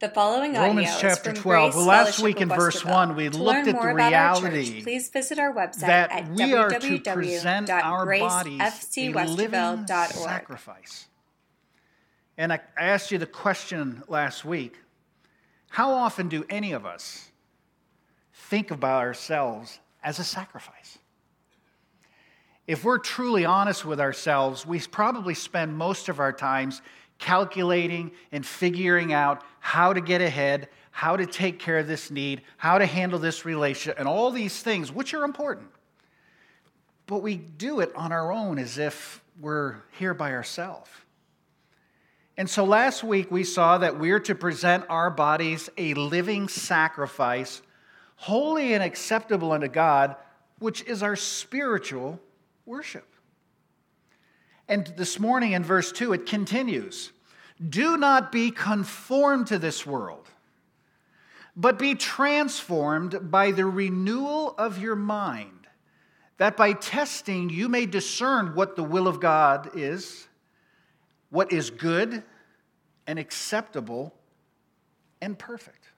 The following Romans chapter is from 12. Grace Well, last week in verse 1, we to looked at the our church, reality please visit our website that at we are to present our bodies a living sacrifice. And I I asked you the question last week how often do any of us think about ourselves as a sacrifice? If we're truly honest with ourselves, we probably spend most of our times calculating and figuring out how to get ahead, how to take care of this need, how to handle this relationship, and all these things, which are important. But we do it on our own as if we're here by ourselves. And so last week we saw that we're to present our bodies a living sacrifice, holy and acceptable unto God, which is our spiritual worship. And this morning in verse 2, it continues Do not be conformed to this world, but be transformed by the renewal of your mind, that by testing you may discern what the will of God is, what is good and acceptable and perfect.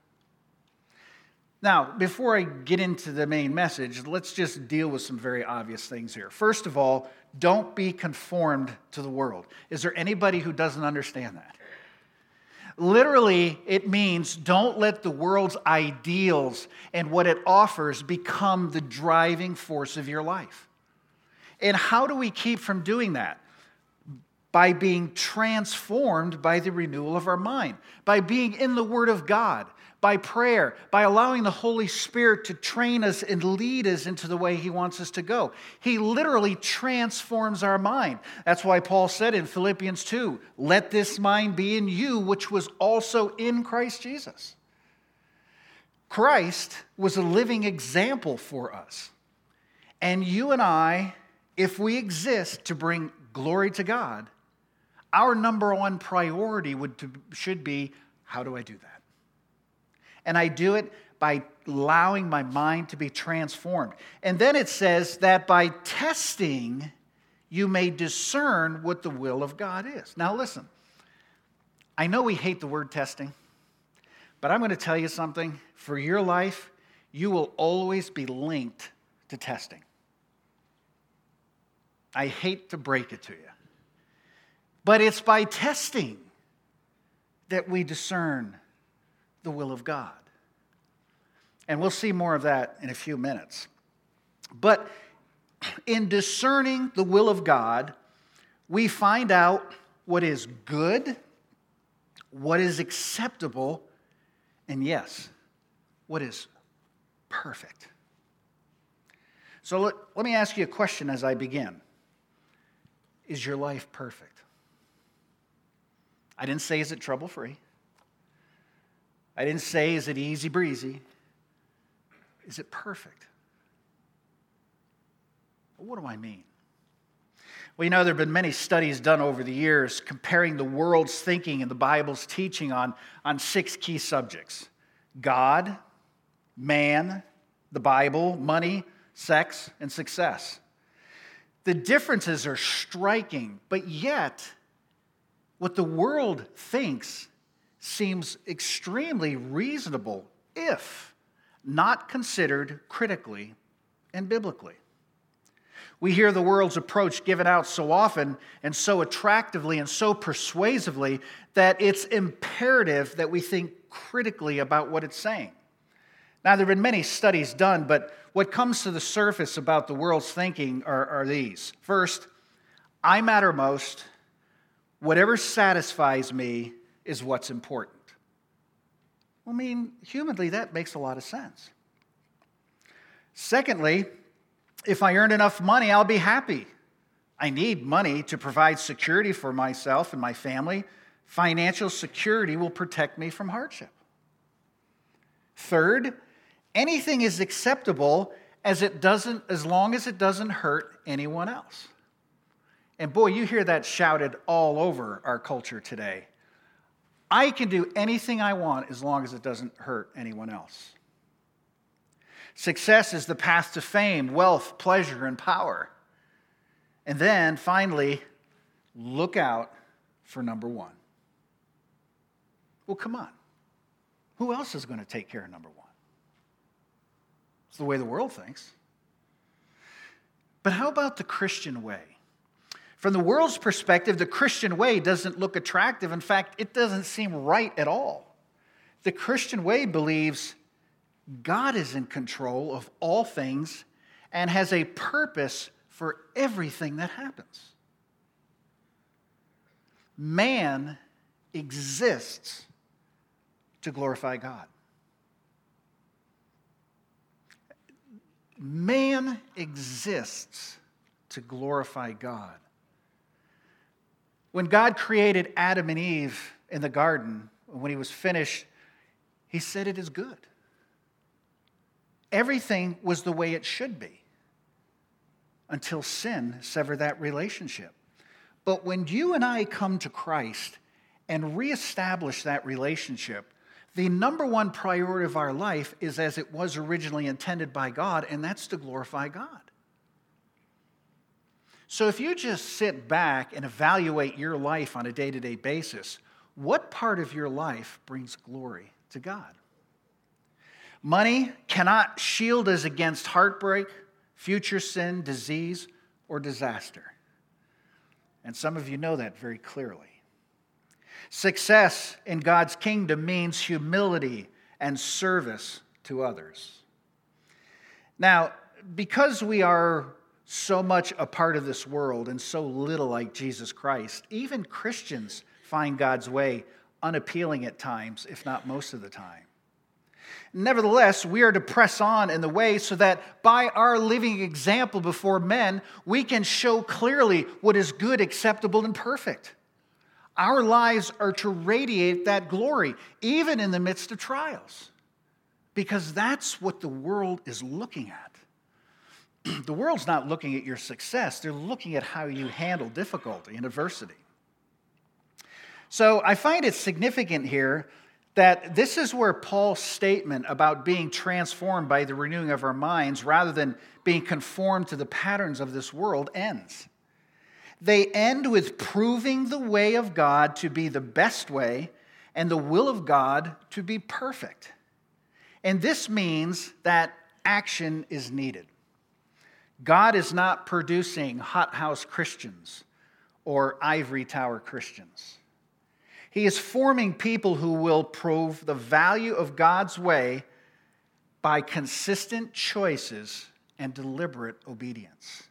Now, before I get into the main message, let's just deal with some very obvious things here. First of all, don't be conformed to the world. Is there anybody who doesn't understand that? Literally, it means don't let the world's ideals and what it offers become the driving force of your life. And how do we keep from doing that? By being transformed by the renewal of our mind, by being in the Word of God, by prayer, by allowing the Holy Spirit to train us and lead us into the way He wants us to go. He literally transforms our mind. That's why Paul said in Philippians 2 let this mind be in you, which was also in Christ Jesus. Christ was a living example for us. And you and I, if we exist to bring glory to God, our number one priority would to, should be how do I do that? And I do it by allowing my mind to be transformed. And then it says that by testing, you may discern what the will of God is. Now, listen, I know we hate the word testing, but I'm going to tell you something. For your life, you will always be linked to testing. I hate to break it to you, but it's by testing that we discern the will of God. And we'll see more of that in a few minutes. But in discerning the will of God, we find out what is good, what is acceptable, and yes, what is perfect. So let, let me ask you a question as I begin Is your life perfect? I didn't say, is it trouble free? I didn't say, is it easy breezy? Is it perfect? What do I mean? Well, you know, there have been many studies done over the years comparing the world's thinking and the Bible's teaching on, on six key subjects God, man, the Bible, money, sex, and success. The differences are striking, but yet, what the world thinks seems extremely reasonable if not considered critically and biblically. We hear the world's approach given out so often and so attractively and so persuasively that it's imperative that we think critically about what it's saying. Now, there have been many studies done, but what comes to the surface about the world's thinking are, are these. First, I matter most. Whatever satisfies me is what's important. I mean, humanly, that makes a lot of sense. Secondly, if I earn enough money, I'll be happy. I need money to provide security for myself and my family. Financial security will protect me from hardship. Third, anything is acceptable as it doesn't as long as it doesn't hurt anyone else. And boy, you hear that shouted all over our culture today. I can do anything I want as long as it doesn't hurt anyone else. Success is the path to fame, wealth, pleasure, and power. And then finally, look out for number one. Well, come on. Who else is going to take care of number one? It's the way the world thinks. But how about the Christian way? From the world's perspective, the Christian way doesn't look attractive. In fact, it doesn't seem right at all. The Christian way believes God is in control of all things and has a purpose for everything that happens. Man exists to glorify God. Man exists to glorify God. When God created Adam and Eve in the garden, when he was finished, he said, It is good. Everything was the way it should be until sin severed that relationship. But when you and I come to Christ and reestablish that relationship, the number one priority of our life is as it was originally intended by God, and that's to glorify God. So if you just sit back and evaluate your life on a day to day basis, what part of your life brings glory to God? Money cannot shield us against heartbreak, future sin, disease, or disaster. And some of you know that very clearly. Success in God's kingdom means humility and service to others. Now, because we are so much a part of this world and so little like Jesus Christ, even Christians find God's way unappealing at times, if not most of the time. Nevertheless, we are to press on in the way so that by our living example before men, we can show clearly what is good, acceptable, and perfect. Our lives are to radiate that glory, even in the midst of trials, because that's what the world is looking at. the world's not looking at your success, they're looking at how you handle difficulty and adversity. So I find it significant here that this is where Paul's statement about being transformed by the renewing of our minds rather than being conformed to the patterns of this world ends. They end with proving the way of God to be the best way and the will of God to be perfect. And this means that action is needed. God is not producing hothouse Christians or ivory tower Christians. He is forming people who will prove the value of God's way by consistent choices and deliberate obedience.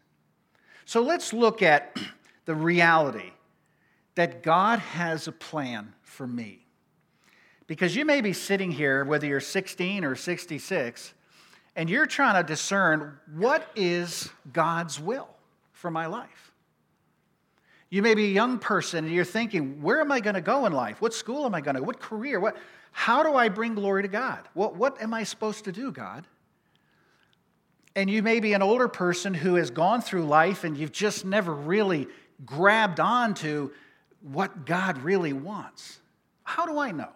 So let's look at the reality that God has a plan for me. Because you may be sitting here, whether you're 16 or 66, and you're trying to discern what is God's will for my life. You may be a young person and you're thinking, where am I going to go in life? What school am I going to? What career? What, how do I bring glory to God? What, what am I supposed to do, God? And you may be an older person who has gone through life and you've just never really grabbed on to what God really wants. How do I know?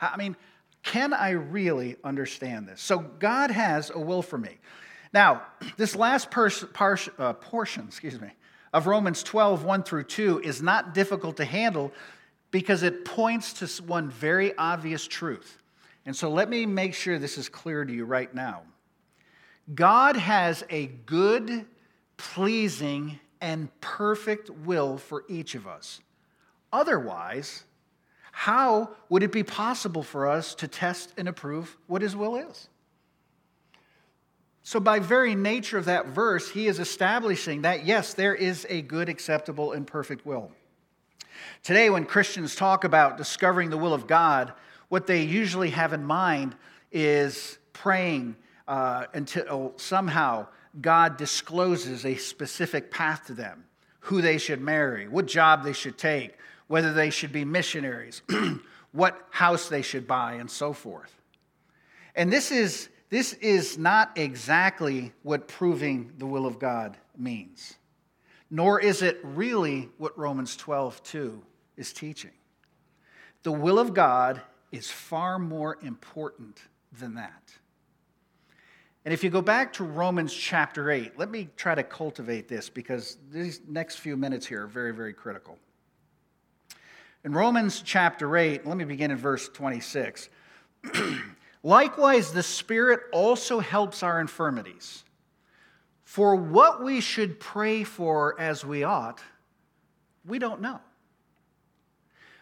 I mean, can I really understand this? So, God has a will for me. Now, this last pers- par- uh, portion, excuse me, of Romans 12, 1 through 2 is not difficult to handle because it points to one very obvious truth. And so let me make sure this is clear to you right now. God has a good, pleasing, and perfect will for each of us. Otherwise, how would it be possible for us to test and approve what His will is? So, by very nature of that verse, he is establishing that yes, there is a good, acceptable, and perfect will. Today, when Christians talk about discovering the will of God, what they usually have in mind is praying uh, until somehow God discloses a specific path to them who they should marry, what job they should take, whether they should be missionaries, what house they should buy, and so forth. And this is, this is not exactly what proving the will of God means, nor is it really what Romans 12 2 is teaching. The will of God is far more important than that. And if you go back to Romans chapter 8, let me try to cultivate this because these next few minutes here are very, very critical. In Romans chapter 8, let me begin in verse 26. Likewise, the Spirit also helps our infirmities. For what we should pray for as we ought, we don't know.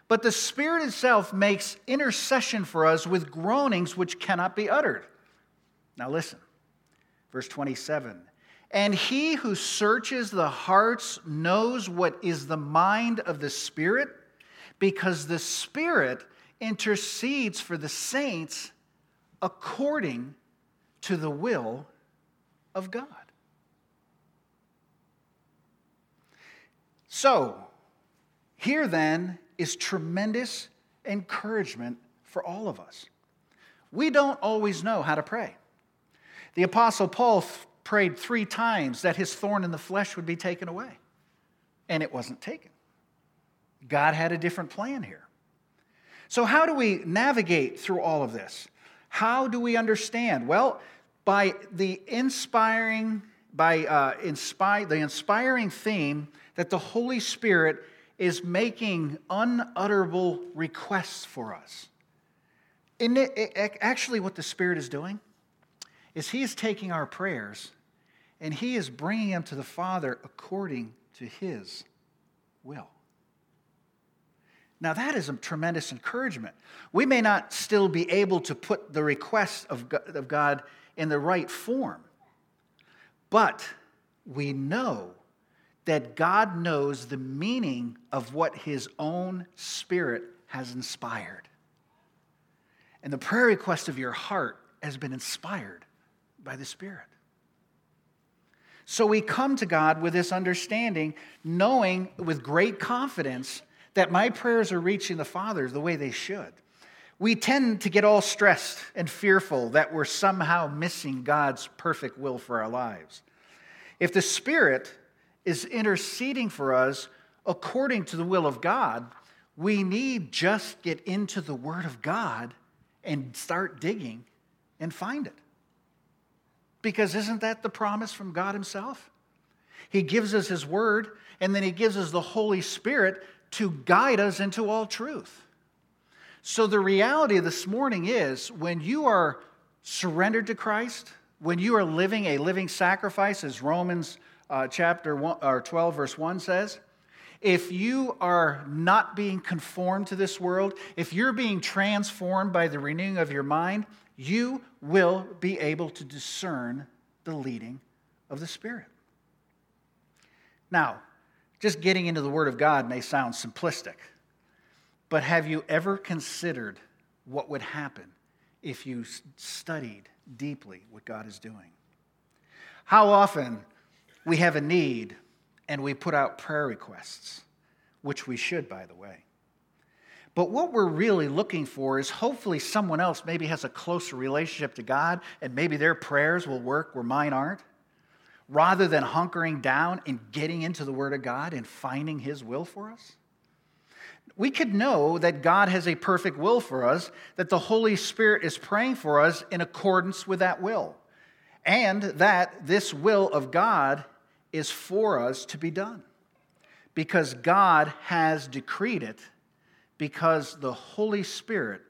But the Spirit itself makes intercession for us with groanings which cannot be uttered. Now, listen, verse 27 And he who searches the hearts knows what is the mind of the Spirit, because the Spirit intercedes for the saints according to the will of God. So, here then is tremendous encouragement for all of us. We don't always know how to pray. The Apostle Paul prayed three times that his thorn in the flesh would be taken away, and it wasn't taken. God had a different plan here. So, how do we navigate through all of this? How do we understand? Well, by the inspiring, by uh, inspire, the inspiring theme that the Holy Spirit is making unutterable requests for us. And it, it, actually, what the Spirit is doing is He is taking our prayers and He is bringing them to the Father according to His will. Now, that is a tremendous encouragement. We may not still be able to put the requests of God in the right form, but we know that God knows the meaning of what His own Spirit has inspired. And the prayer request of your heart has been inspired by the Spirit. So we come to God with this understanding, knowing with great confidence that my prayers are reaching the Father the way they should. We tend to get all stressed and fearful that we're somehow missing God's perfect will for our lives. If the Spirit is interceding for us according to the will of God, we need just get into the Word of God and start digging and find it. Because isn't that the promise from God Himself? He gives us His Word, and then He gives us the Holy Spirit to guide us into all truth. So, the reality this morning is when you are surrendered to Christ, when you are living a living sacrifice, as Romans uh, chapter one, or 12, verse 1 says, if you are not being conformed to this world, if you're being transformed by the renewing of your mind, you will be able to discern the leading of the Spirit. Now, just getting into the Word of God may sound simplistic, but have you ever considered what would happen if you studied deeply what God is doing? How often we have a need and we put out prayer requests, which we should, by the way. But what we're really looking for is hopefully someone else maybe has a closer relationship to God and maybe their prayers will work where mine aren't rather than hunkering down and getting into the Word of God and finding His will for us? We could know that God has a perfect will for us, that the Holy Spirit is praying for us in accordance with that will, and that this will of God is for us to be done because God has decreed it, because the Holy Spirit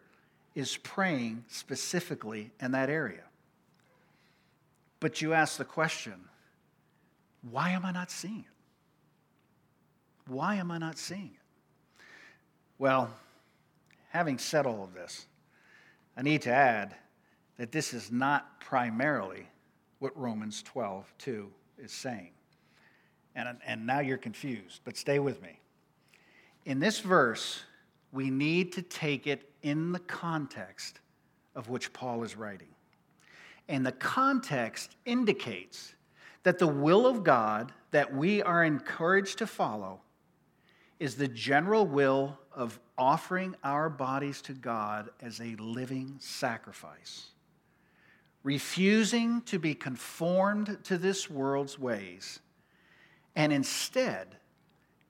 is praying specifically in that area. But you ask the question why am I not seeing it? Why am I not seeing it? Well, having said all of this, I need to add that this is not primarily what Romans 12, 2 is saying. And, and now you're confused, but stay with me. In this verse, we need to take it in the context of which Paul is writing. And the context indicates that the will of God that we are encouraged to follow is the general will of offering our bodies to God as a living sacrifice, refusing to be conformed to this world's ways, and instead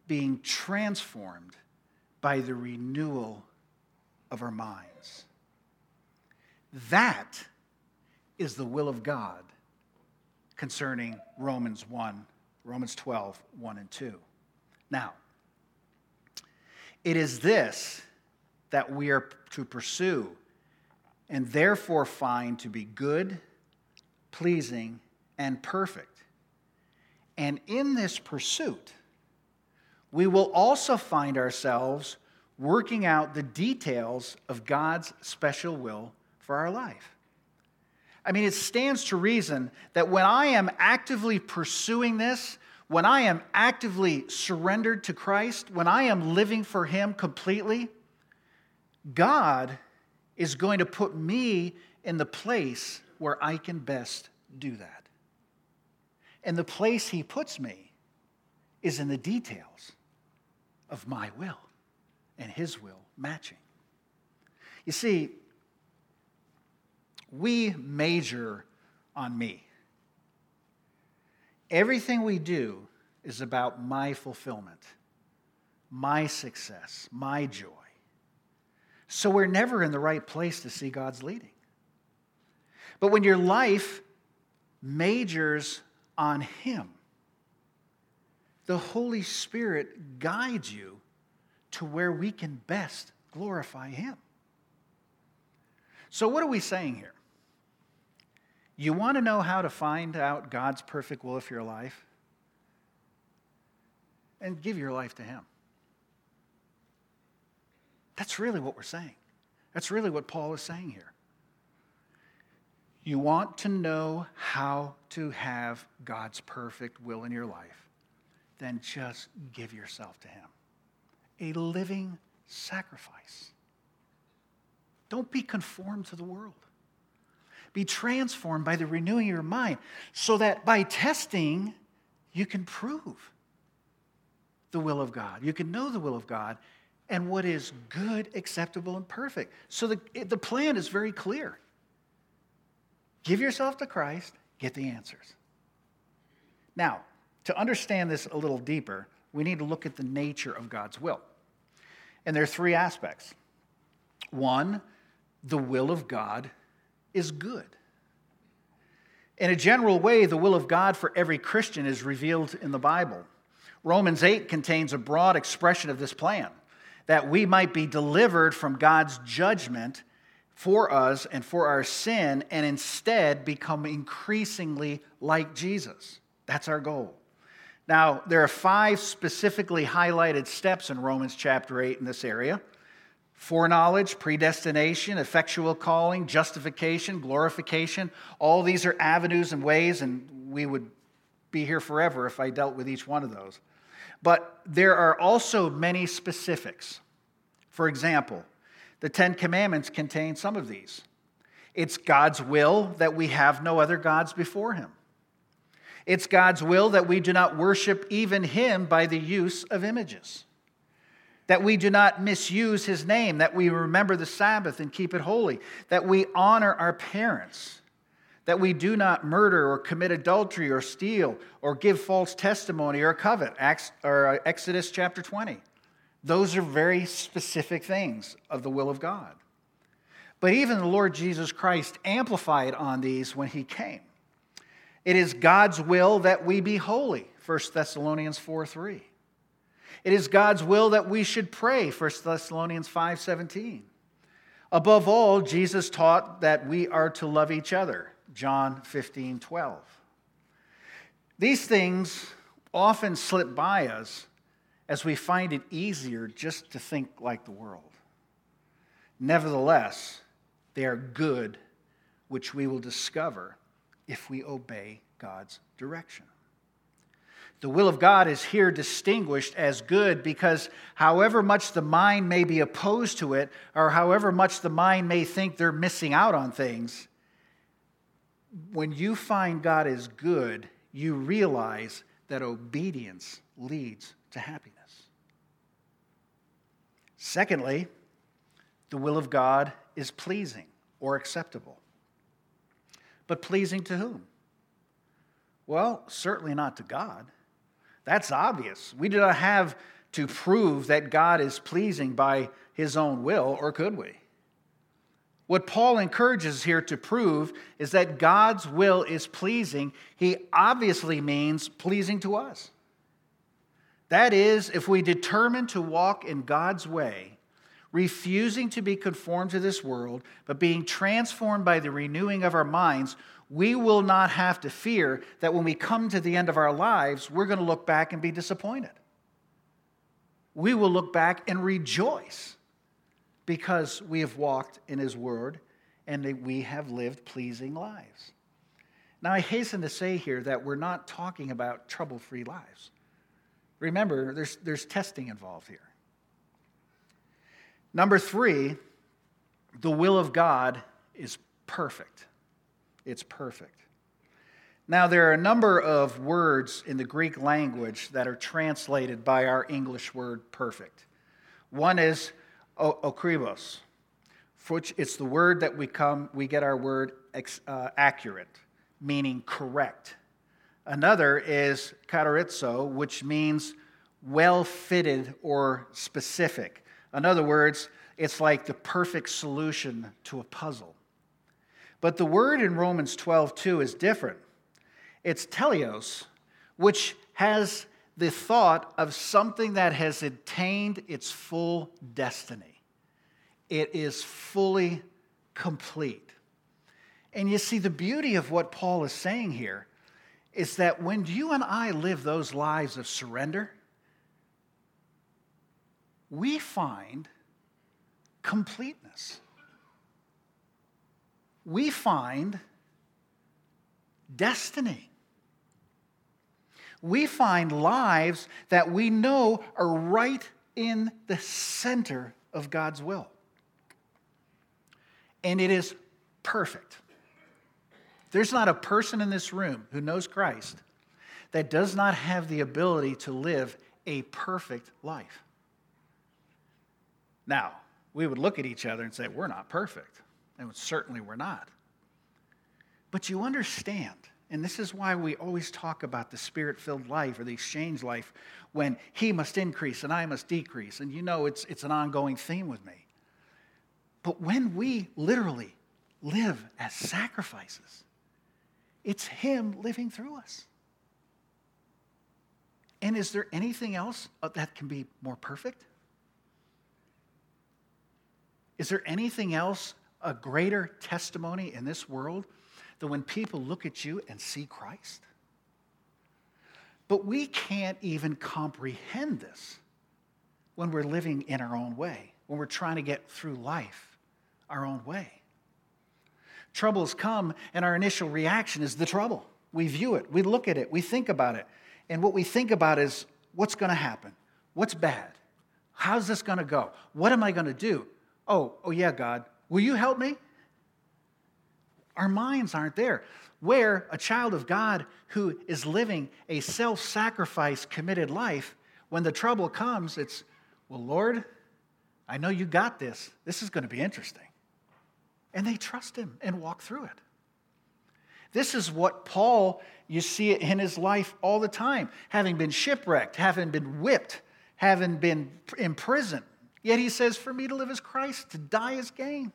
being transformed by the renewal of our minds. That is the will of God concerning Romans 1, Romans 12, 1 and 2. Now, it is this that we are to pursue and therefore find to be good, pleasing, and perfect. And in this pursuit, we will also find ourselves working out the details of God's special will for our life. I mean, it stands to reason that when I am actively pursuing this, when I am actively surrendered to Christ, when I am living for Him completely, God is going to put me in the place where I can best do that. And the place He puts me is in the details of my will and His will matching. You see, we major on me. Everything we do is about my fulfillment, my success, my joy. So we're never in the right place to see God's leading. But when your life majors on Him, the Holy Spirit guides you to where we can best glorify Him. So, what are we saying here? You want to know how to find out God's perfect will for your life? And give your life to Him. That's really what we're saying. That's really what Paul is saying here. You want to know how to have God's perfect will in your life, then just give yourself to Him. A living sacrifice. Don't be conformed to the world. Be transformed by the renewing of your mind so that by testing, you can prove the will of God. You can know the will of God and what is good, acceptable, and perfect. So the, the plan is very clear. Give yourself to Christ, get the answers. Now, to understand this a little deeper, we need to look at the nature of God's will. And there are three aspects. One, the will of God is good. In a general way, the will of God for every Christian is revealed in the Bible. Romans 8 contains a broad expression of this plan that we might be delivered from God's judgment for us and for our sin, and instead become increasingly like Jesus. That's our goal. Now, there are five specifically highlighted steps in Romans chapter 8 in this area foreknowledge, predestination, effectual calling, justification, glorification. All these are avenues and ways, and we would be here forever if I dealt with each one of those. But there are also many specifics. For example, the Ten Commandments contain some of these. It's God's will that we have no other gods before Him. It's God's will that we do not worship even Him by the use of images that we do not misuse his name, that we remember the Sabbath and keep it holy, that we honor our parents, that we do not murder or commit adultery or steal or give false testimony or covet. Acts, or uh, Exodus chapter 20. Those are very specific things of the will of God. But even the Lord Jesus Christ amplified on these when he came. It is God's will that we be holy, 1 Thessalonians 4 3. It is God's will that we should pray, 1 Thessalonians 5:17. Above all, Jesus taught that we are to love each other, John 15:12. These things often slip by us as we find it easier just to think like the world. Nevertheless, they are good, which we will discover if we obey God's direction. The will of God is here distinguished as good because, however much the mind may be opposed to it, or however much the mind may think they're missing out on things, when you find God is good, you realize that obedience leads to happiness. Secondly, the will of God is pleasing or acceptable. But pleasing to whom? Well, certainly not to God. That's obvious. We do not have to prove that God is pleasing by his own will, or could we? What Paul encourages here to prove is that God's will is pleasing. He obviously means pleasing to us. That is, if we determine to walk in God's way, refusing to be conformed to this world, but being transformed by the renewing of our minds, we will not have to fear that when we come to the end of our lives, we're going to look back and be disappointed. We will look back and rejoice because we have walked in His Word and we have lived pleasing lives. Now, I hasten to say here that we're not talking about trouble free lives. Remember, there's, there's testing involved here. Number three, the will of God is perfect. It's perfect. Now, there are a number of words in the Greek language that are translated by our English word perfect. One is okribos, which it's the word that we come we get our word uh, accurate, meaning correct. Another is katarizo, which means well fitted or specific. In other words, it's like the perfect solution to a puzzle. But the word in Romans 12, 2 is different. It's teleos, which has the thought of something that has attained its full destiny. It is fully complete. And you see, the beauty of what Paul is saying here is that when you and I live those lives of surrender, we find completeness. We find destiny. We find lives that we know are right in the center of God's will. And it is perfect. There's not a person in this room who knows Christ that does not have the ability to live a perfect life. Now, we would look at each other and say, We're not perfect. And certainly we're not. But you understand, and this is why we always talk about the spirit filled life or the exchange life when he must increase and I must decrease. And you know it's, it's an ongoing theme with me. But when we literally live as sacrifices, it's Him living through us. And is there anything else uh, that can be more perfect? Is there anything else, a greater testimony in this world than when people look at you and see Christ? But we can't even comprehend this when we're living in our own way, when we're trying to get through life our own way. Troubles come, and our initial reaction is the trouble. We view it, we look at it, we think about it. And what we think about is what's going to happen? What's bad? How's this going to go? What am I going to do? Oh, oh yeah, God, will you help me? Our minds aren't there. Where a child of God who is living a self sacrifice committed life, when the trouble comes, it's, well, Lord, I know you got this. This is going to be interesting. And they trust him and walk through it. This is what Paul, you see it in his life all the time, having been shipwrecked, having been whipped, having been imprisoned. Yet he says, For me to live as Christ, to die as gain.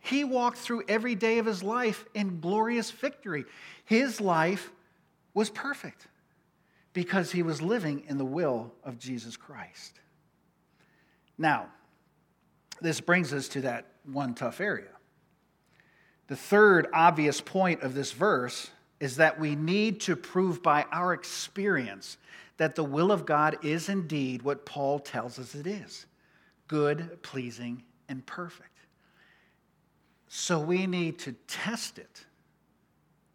He walked through every day of his life in glorious victory. His life was perfect because he was living in the will of Jesus Christ. Now, this brings us to that one tough area. The third obvious point of this verse is that we need to prove by our experience that the will of God is indeed what Paul tells us it is good, pleasing, and perfect. So we need to test it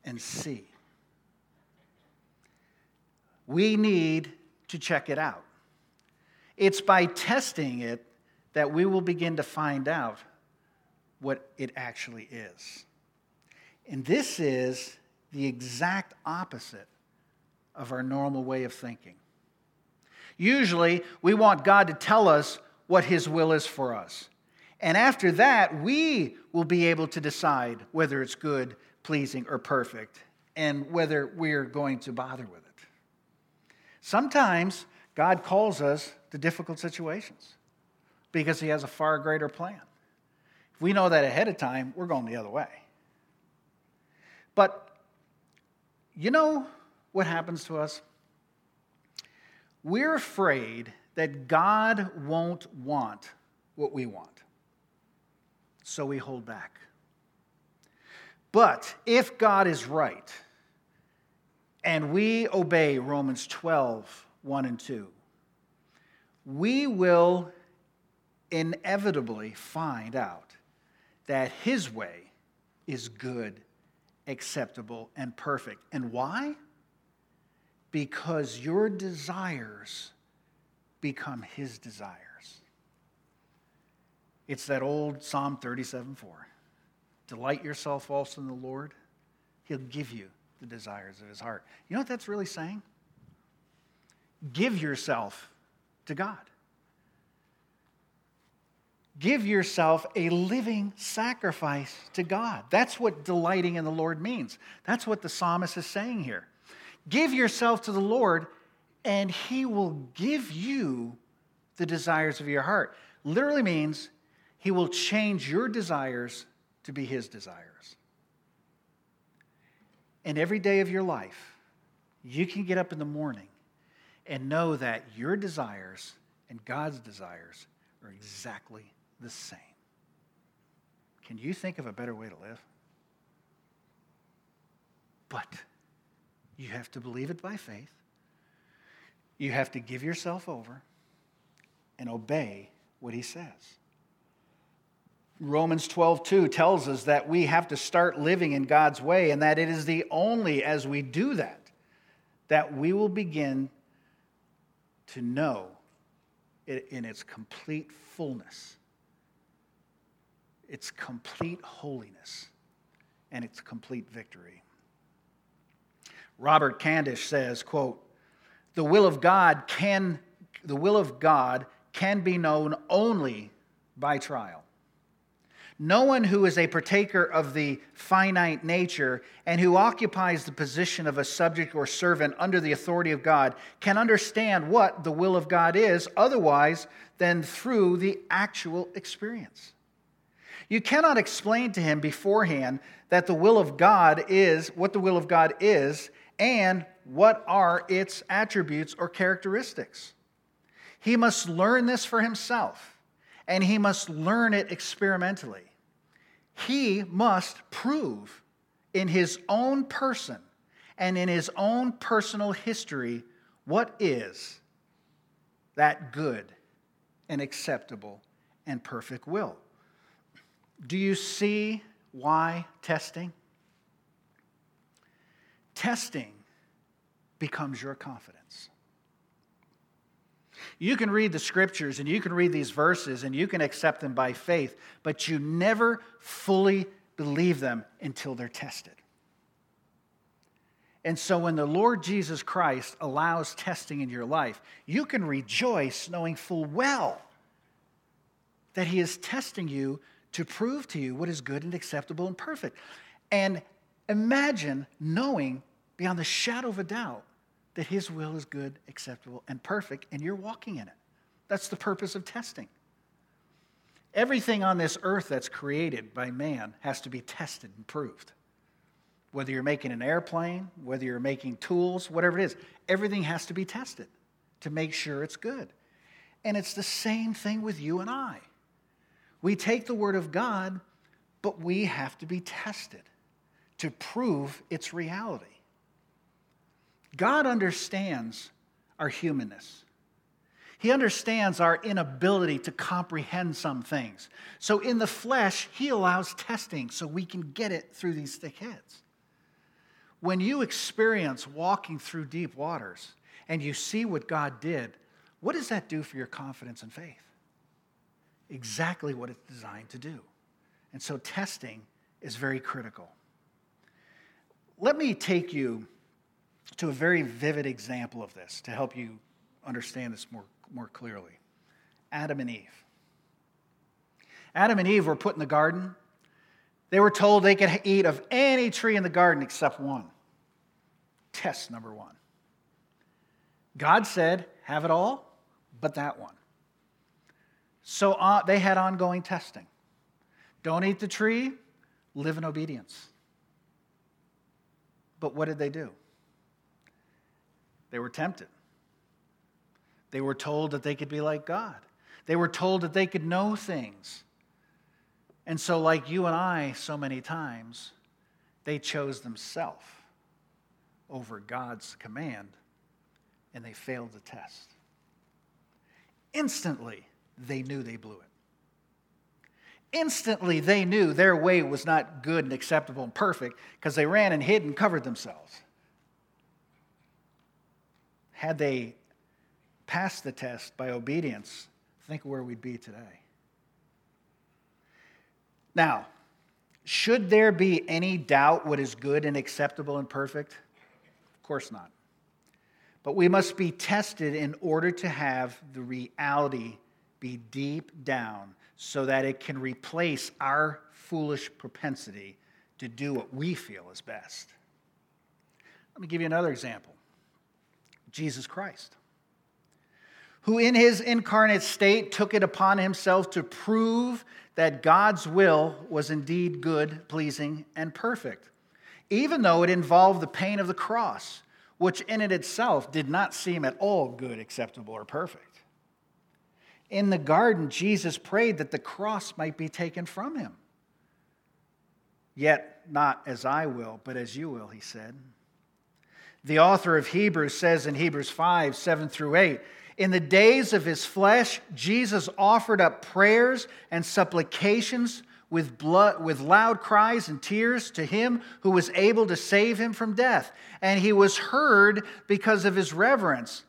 and see. We need to check it out. It's by testing it that we will begin to find out what it actually is. And this is the exact opposite of our normal way of thinking. Usually, we want God to tell us what His will is for us. And after that, we will be able to decide whether it's good, pleasing, or perfect, and whether we're going to bother with it. Sometimes God calls us to difficult situations because He has a far greater plan. If we know that ahead of time, we're going the other way. But you know what happens to us? We're afraid that God won't want what we want. So we hold back. But if God is right and we obey Romans 12, 1 and 2, we will inevitably find out that His way is good, acceptable, and perfect. And why? Because your desires become His desires. It's that old Psalm 37 4. Delight yourself also in the Lord, He'll give you the desires of His heart. You know what that's really saying? Give yourself to God. Give yourself a living sacrifice to God. That's what delighting in the Lord means. That's what the psalmist is saying here. Give yourself to the Lord, and He will give you the desires of your heart. Literally means He will change your desires to be His desires. And every day of your life, you can get up in the morning and know that your desires and God's desires are exactly the same. Can you think of a better way to live? But you have to believe it by faith. You have to give yourself over and obey what he says. Romans 12, 2 tells us that we have to start living in God's way, and that it is the only as we do that that we will begin to know it in its complete fullness, its complete holiness, and its complete victory. Robert Candlish says, quote, the will of God can the will of God can be known only by trial. No one who is a partaker of the finite nature and who occupies the position of a subject or servant under the authority of God can understand what the will of God is otherwise than through the actual experience. You cannot explain to him beforehand that the will of God is what the will of God is and what are its attributes or characteristics. He must learn this for himself, and he must learn it experimentally. He must prove in his own person and in his own personal history what is that good and acceptable and perfect will. Do you see why testing? Testing becomes your confidence. You can read the scriptures and you can read these verses and you can accept them by faith, but you never fully believe them until they're tested. And so when the Lord Jesus Christ allows testing in your life, you can rejoice knowing full well that He is testing you to prove to you what is good and acceptable and perfect. And imagine knowing beyond the shadow of a doubt that His will is good, acceptable, and perfect, and you're walking in it. That's the purpose of testing. Everything on this earth that's created by man has to be tested and proved. Whether you're making an airplane, whether you're making tools, whatever it is, everything has to be tested to make sure it's good. And it's the same thing with you and I. We take the Word of God, but we have to be tested to prove its reality. God understands our humanness. He understands our inability to comprehend some things. So, in the flesh, He allows testing so we can get it through these thick heads. When you experience walking through deep waters and you see what God did, what does that do for your confidence and faith? Exactly what it's designed to do. And so, testing is very critical. Let me take you to a very vivid example of this to help you understand this more, more clearly Adam and Eve. Adam and Eve were put in the garden. They were told they could eat of any tree in the garden except one. Test number one. God said, have it all, but that one. So uh, they had ongoing testing. Don't eat the tree, live in obedience. But what did they do? They were tempted. They were told that they could be like God. They were told that they could know things. And so, like you and I, so many times, they chose themselves over God's command and they failed the test. Instantly, they knew they blew it. Instantly, they knew their way was not good and acceptable and perfect because they ran and hid and covered themselves. Had they passed the test by obedience, think where we'd be today. Now, should there be any doubt what is good and acceptable and perfect? Of course not. But we must be tested in order to have the reality be deep down so that it can replace our foolish propensity to do what we feel is best. Let me give you another example Jesus Christ, who in his incarnate state took it upon himself to prove that God's will was indeed good, pleasing, and perfect, even though it involved the pain of the cross, which in it itself did not seem at all good, acceptable, or perfect. In the garden, Jesus prayed that the cross might be taken from him. Yet, not as I will, but as you will, he said. The author of Hebrews says in Hebrews 5 7 through 8, in the days of his flesh, Jesus offered up prayers and supplications with, blood, with loud cries and tears to him who was able to save him from death. And he was heard because of his reverence.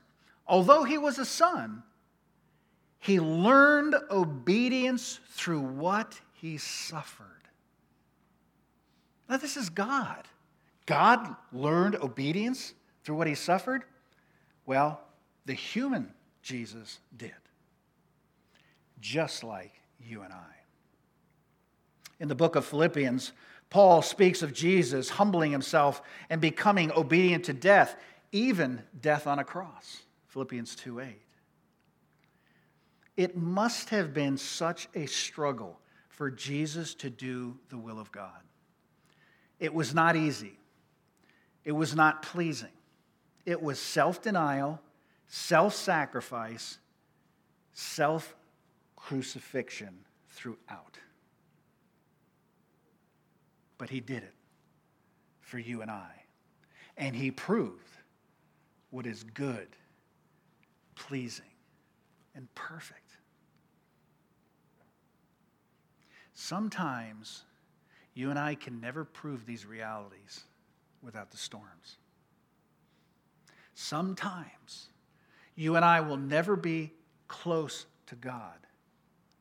Although he was a son, he learned obedience through what he suffered. Now, this is God. God learned obedience through what he suffered? Well, the human Jesus did, just like you and I. In the book of Philippians, Paul speaks of Jesus humbling himself and becoming obedient to death, even death on a cross. Philippians 2 8. It must have been such a struggle for Jesus to do the will of God. It was not easy, it was not pleasing. It was self denial, self sacrifice, self crucifixion throughout. But he did it for you and I. And he proved what is good, pleasing, and perfect. Sometimes you and I can never prove these realities without the storms. Sometimes you and I will never be close to God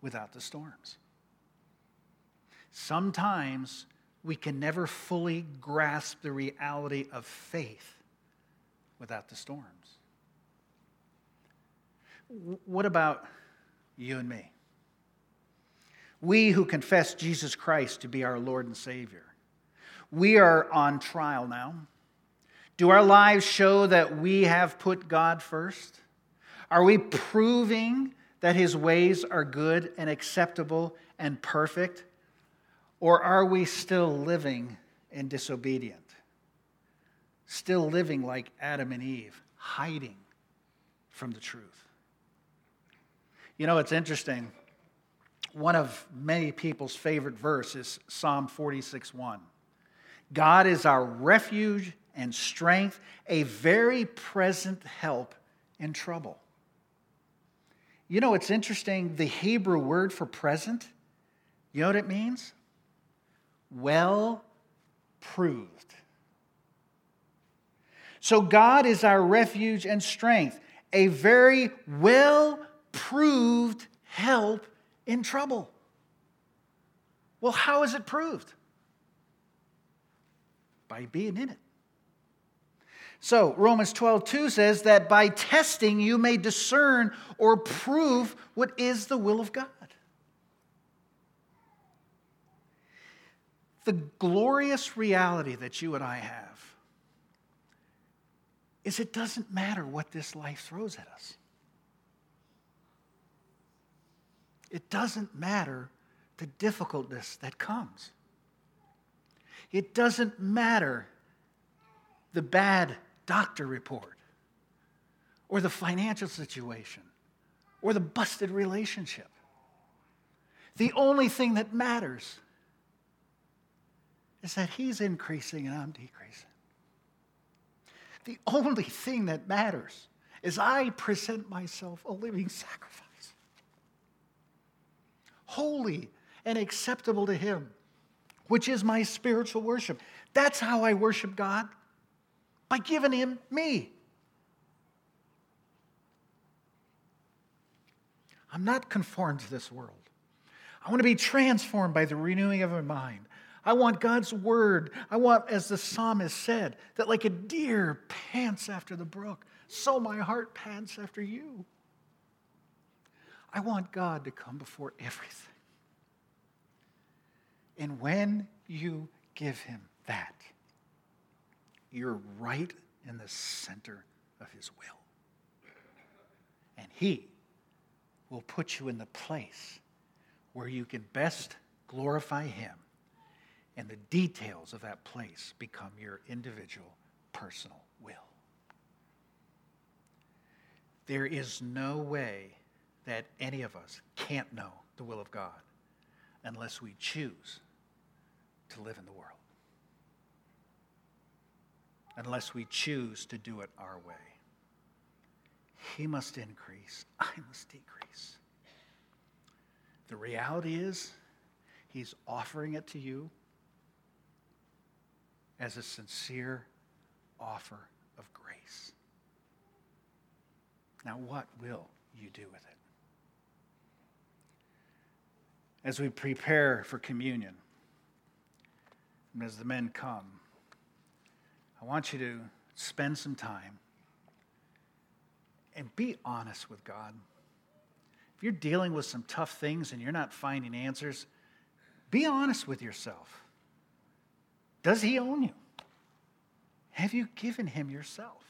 without the storms. Sometimes we can never fully grasp the reality of faith without the storms. What about you and me? We who confess Jesus Christ to be our Lord and Savior. We are on trial now. Do our lives show that we have put God first? Are we proving that His ways are good and acceptable and perfect? Or are we still living in disobedient? Still living like Adam and Eve, hiding from the truth? You know, it's interesting one of many people's favorite verses, Psalm 46 1. God is our refuge and strength, a very present help in trouble. You know, it's interesting. The Hebrew word for present, you know what it means? Well proved. So, God is our refuge and strength, a very well proved help in trouble. Well, how is it proved? By being in it. So, Romans 12, 2 says that by testing you may discern or prove what is the will of God. The glorious reality that you and I have is it doesn't matter what this life throws at us. It doesn't matter the difficultness that comes. It doesn't matter the bad doctor report or the financial situation or the busted relationship. The only thing that matters is that He's increasing and I'm decreasing. The only thing that matters is I present myself a living sacrifice, holy and acceptable to Him, which is my spiritual worship. That's how I worship God, by giving Him me. I'm not conformed to this world. I want to be transformed by the renewing of my mind. I want God's word. I want, as the psalmist said, that like a deer pants after the brook, so my heart pants after you. I want God to come before everything. And when you give him that, you're right in the center of his will. And he will put you in the place where you can best glorify him. And the details of that place become your individual personal will. There is no way that any of us can't know the will of God unless we choose to live in the world. Unless we choose to do it our way. He must increase, I must decrease. The reality is, He's offering it to you as a sincere offer of grace. Now, what will you do with it? As we prepare for communion, and as the men come, I want you to spend some time and be honest with God. If you're dealing with some tough things and you're not finding answers, be honest with yourself. Does he own you? Have you given him yourself?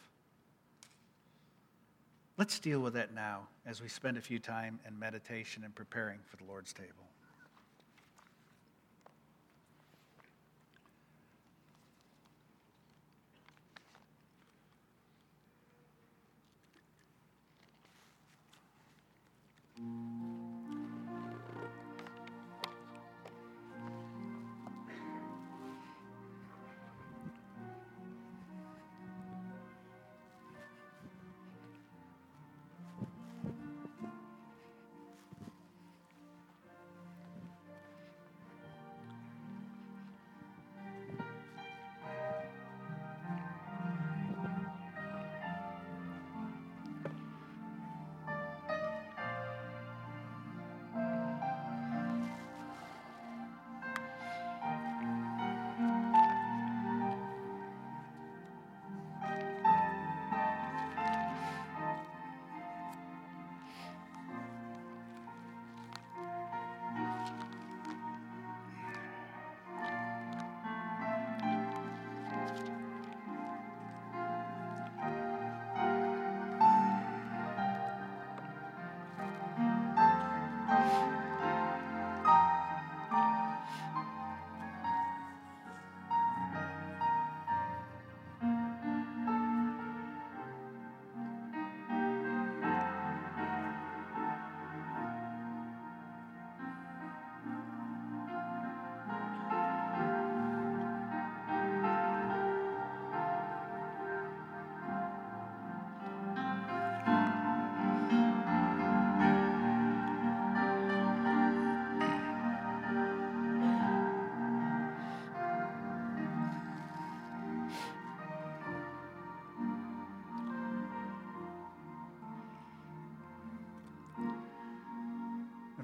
Let's deal with that now as we spend a few time in meditation and preparing for the Lord's table. Mm-hmm.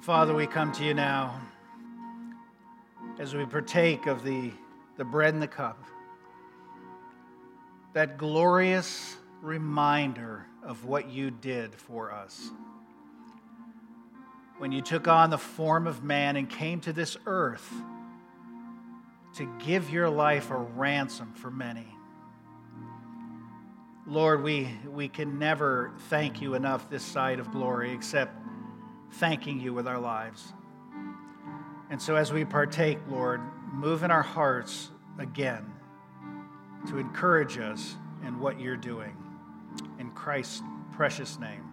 Father, we come to you now as we partake of the, the bread and the cup. That glorious reminder of what you did for us. When you took on the form of man and came to this earth to give your life a ransom for many. Lord, we, we can never thank you enough this side of glory except thanking you with our lives. And so, as we partake, Lord, move in our hearts again to encourage us in what you're doing. In Christ's precious name.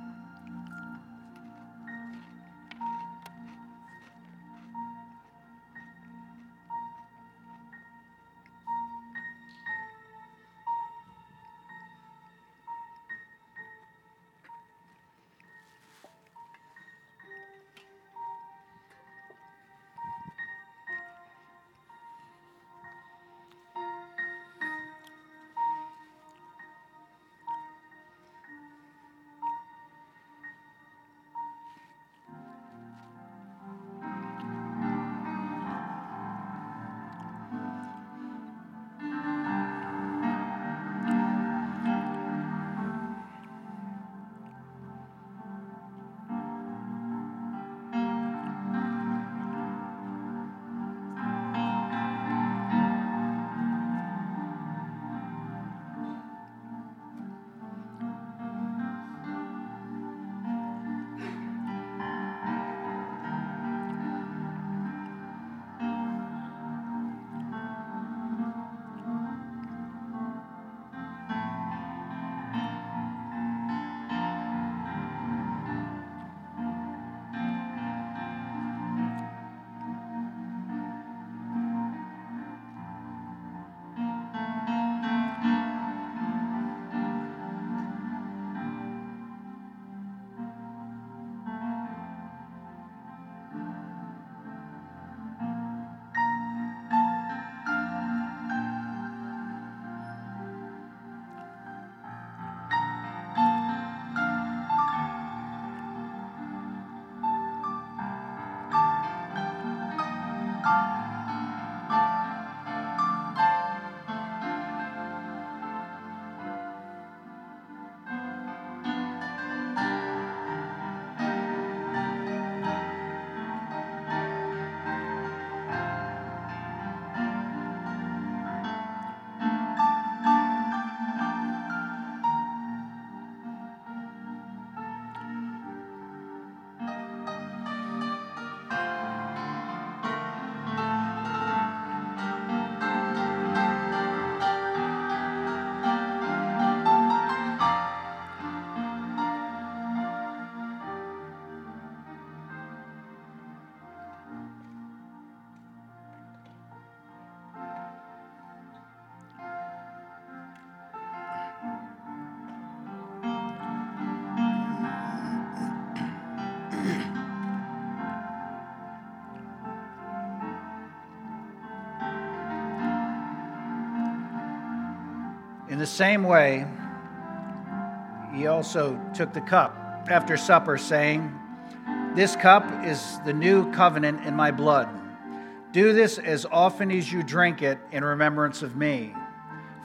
The same way, he also took the cup after supper, saying, This cup is the new covenant in my blood. Do this as often as you drink it in remembrance of me.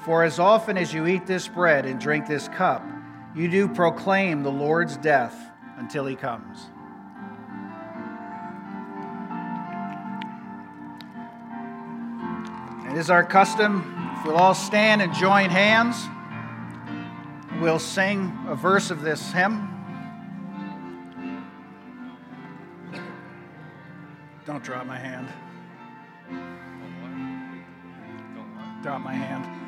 For as often as you eat this bread and drink this cup, you do proclaim the Lord's death until he comes. It is our custom, if we'll all stand and join hands, we'll sing a verse of this hymn. Don't drop my hand. Drop my hand.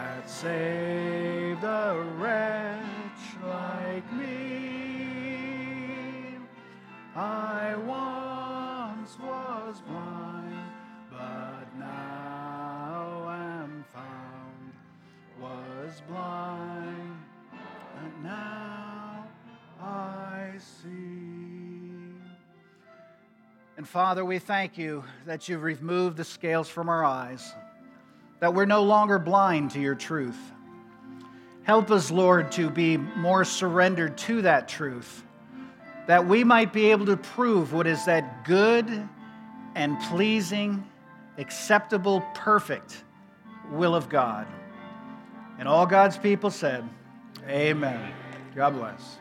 That saved a wretch like me. I once was blind, but now am found. Was blind, but now I see. And Father, we thank you that you've removed the scales from our eyes, that we're no longer blind to your truth. Help us, Lord, to be more surrendered to that truth, that we might be able to prove what is that good and pleasing, acceptable, perfect will of God. And all God's people said, Amen. God bless.